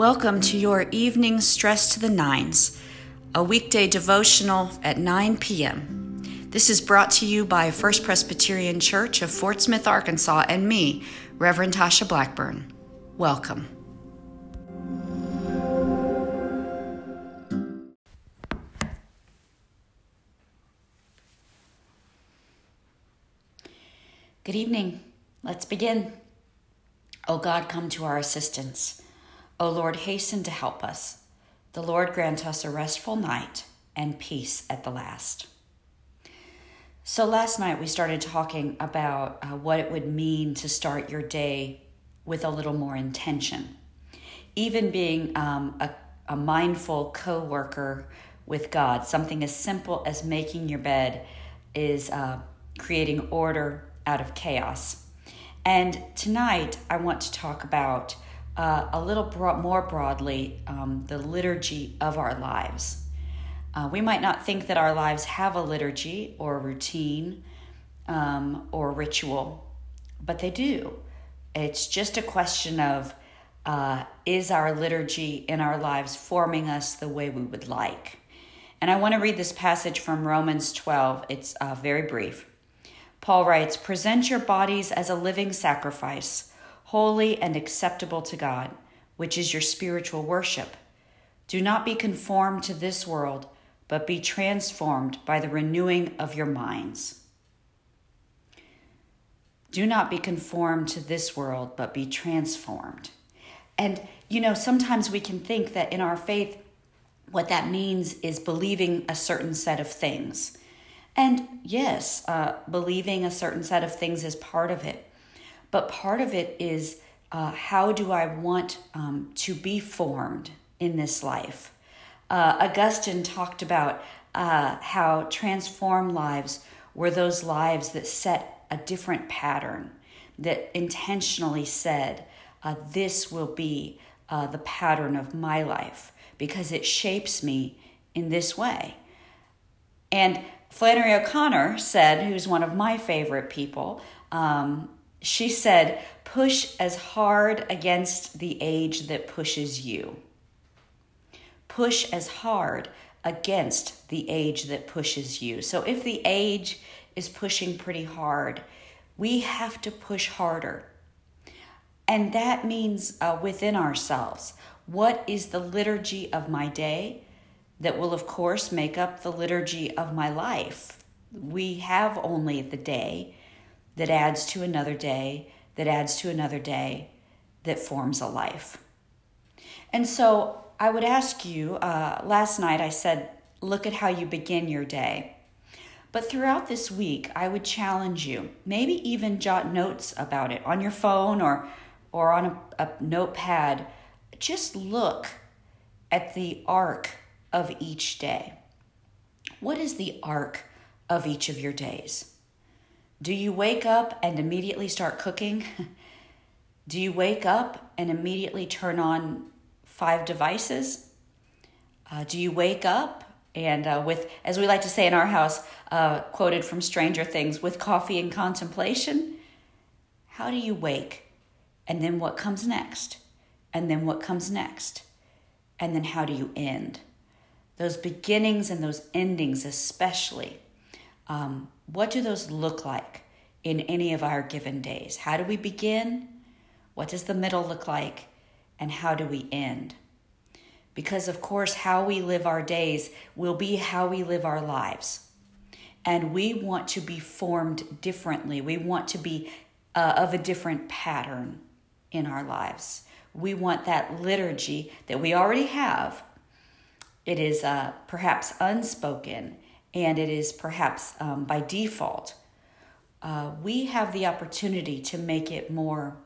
Welcome to your evening Stress to the Nines, a weekday devotional at 9 p.m. This is brought to you by First Presbyterian Church of Fort Smith, Arkansas, and me, Reverend Tasha Blackburn. Welcome. Good evening. Let's begin. O God, come to our assistance. O Lord, hasten to help us. The Lord grant us a restful night and peace at the last. So, last night we started talking about uh, what it would mean to start your day with a little more intention. Even being um, a, a mindful co worker with God, something as simple as making your bed is uh, creating order out of chaos. And tonight I want to talk about uh, a little more broadly um, the liturgy of our lives. Uh, we might not think that our lives have a liturgy or routine um, or ritual, but they do. It's just a question of uh, is our liturgy in our lives forming us the way we would like? And I want to read this passage from Romans 12. It's uh, very brief. Paul writes Present your bodies as a living sacrifice holy and acceptable to God, which is your spiritual worship. Do not be conformed to this world, but be transformed by the renewing of your minds. Do not be conformed to this world, but be transformed. And, you know, sometimes we can think that in our faith, what that means is believing a certain set of things. And yes, uh, believing a certain set of things is part of it. But part of it is uh, how do I want um, to be formed in this life? Uh, Augustine talked about uh, how transformed lives were those lives that set a different pattern, that intentionally said, uh, This will be uh, the pattern of my life because it shapes me in this way. And Flannery O'Connor said, who's one of my favorite people, um, she said, push as hard against the age that pushes you. Push as hard against the age that pushes you. So if the age is pushing pretty hard, we have to push harder. And that means uh, within ourselves. What is the liturgy of my day? That will, of course, make up the liturgy of my life. We have only the day that adds to another day, that adds to another day, that forms a life. And so I would ask you uh, last night I said, look at how you begin your day. But throughout this week, I would challenge you, maybe even jot notes about it on your phone or, or on a, a notepad. Just look at the arc of each day. What is the arc of each of your days? Do you wake up and immediately start cooking? Do you wake up and immediately turn on five devices? Uh, do you wake up and uh, with, as we like to say in our house, uh, quoted from Stranger Things, with coffee and contemplation? How do you wake? And then what comes next? And then what comes next? And then how do you end? Those beginnings and those endings, especially um, what do those look like in any of our given days? How do we begin? What does the middle look like? And how do we end? Because, of course, how we live our days will be how we live our lives. And we want to be formed differently. We want to be uh, of a different pattern in our lives. We want that liturgy that we already have. It is uh, perhaps unspoken and it is perhaps um, by default, uh, we have the opportunity to make it more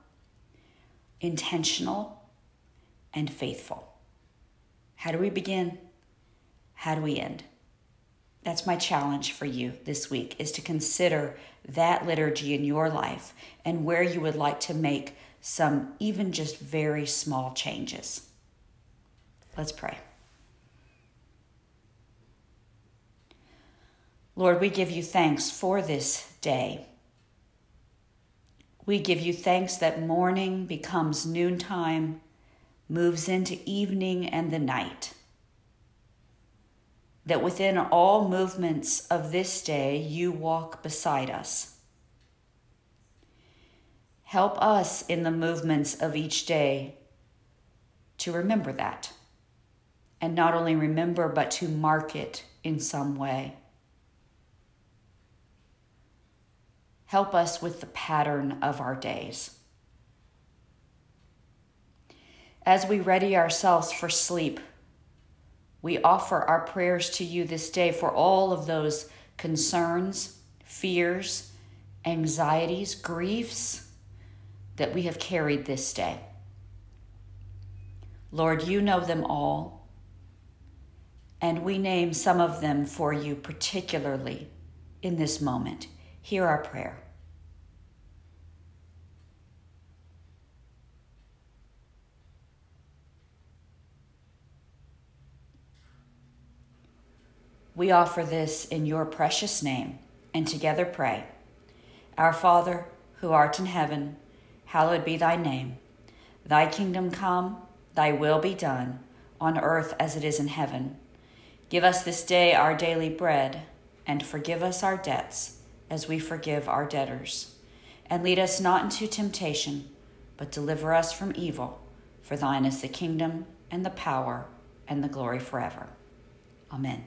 intentional and faithful. How do we begin? How do we end? That's my challenge for you this week is to consider that liturgy in your life and where you would like to make some even just very small changes. Let's pray. Lord, we give you thanks for this day. We give you thanks that morning becomes noontime, moves into evening and the night. That within all movements of this day, you walk beside us. Help us in the movements of each day to remember that. And not only remember, but to mark it in some way. Help us with the pattern of our days. As we ready ourselves for sleep, we offer our prayers to you this day for all of those concerns, fears, anxieties, griefs that we have carried this day. Lord, you know them all, and we name some of them for you particularly in this moment. Hear our prayer. We offer this in your precious name and together pray. Our Father, who art in heaven, hallowed be thy name. Thy kingdom come, thy will be done, on earth as it is in heaven. Give us this day our daily bread, and forgive us our debts as we forgive our debtors. And lead us not into temptation, but deliver us from evil. For thine is the kingdom, and the power, and the glory forever. Amen.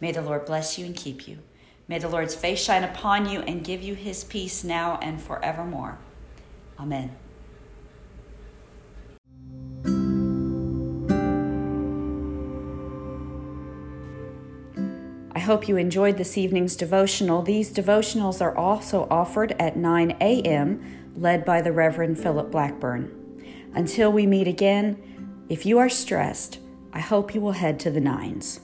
May the Lord bless you and keep you. May the Lord's face shine upon you and give you his peace now and forevermore. Amen. Hope you enjoyed this evening's devotional. These devotionals are also offered at 9 a.m., led by the Reverend Philip Blackburn. Until we meet again, if you are stressed, I hope you will head to the nines.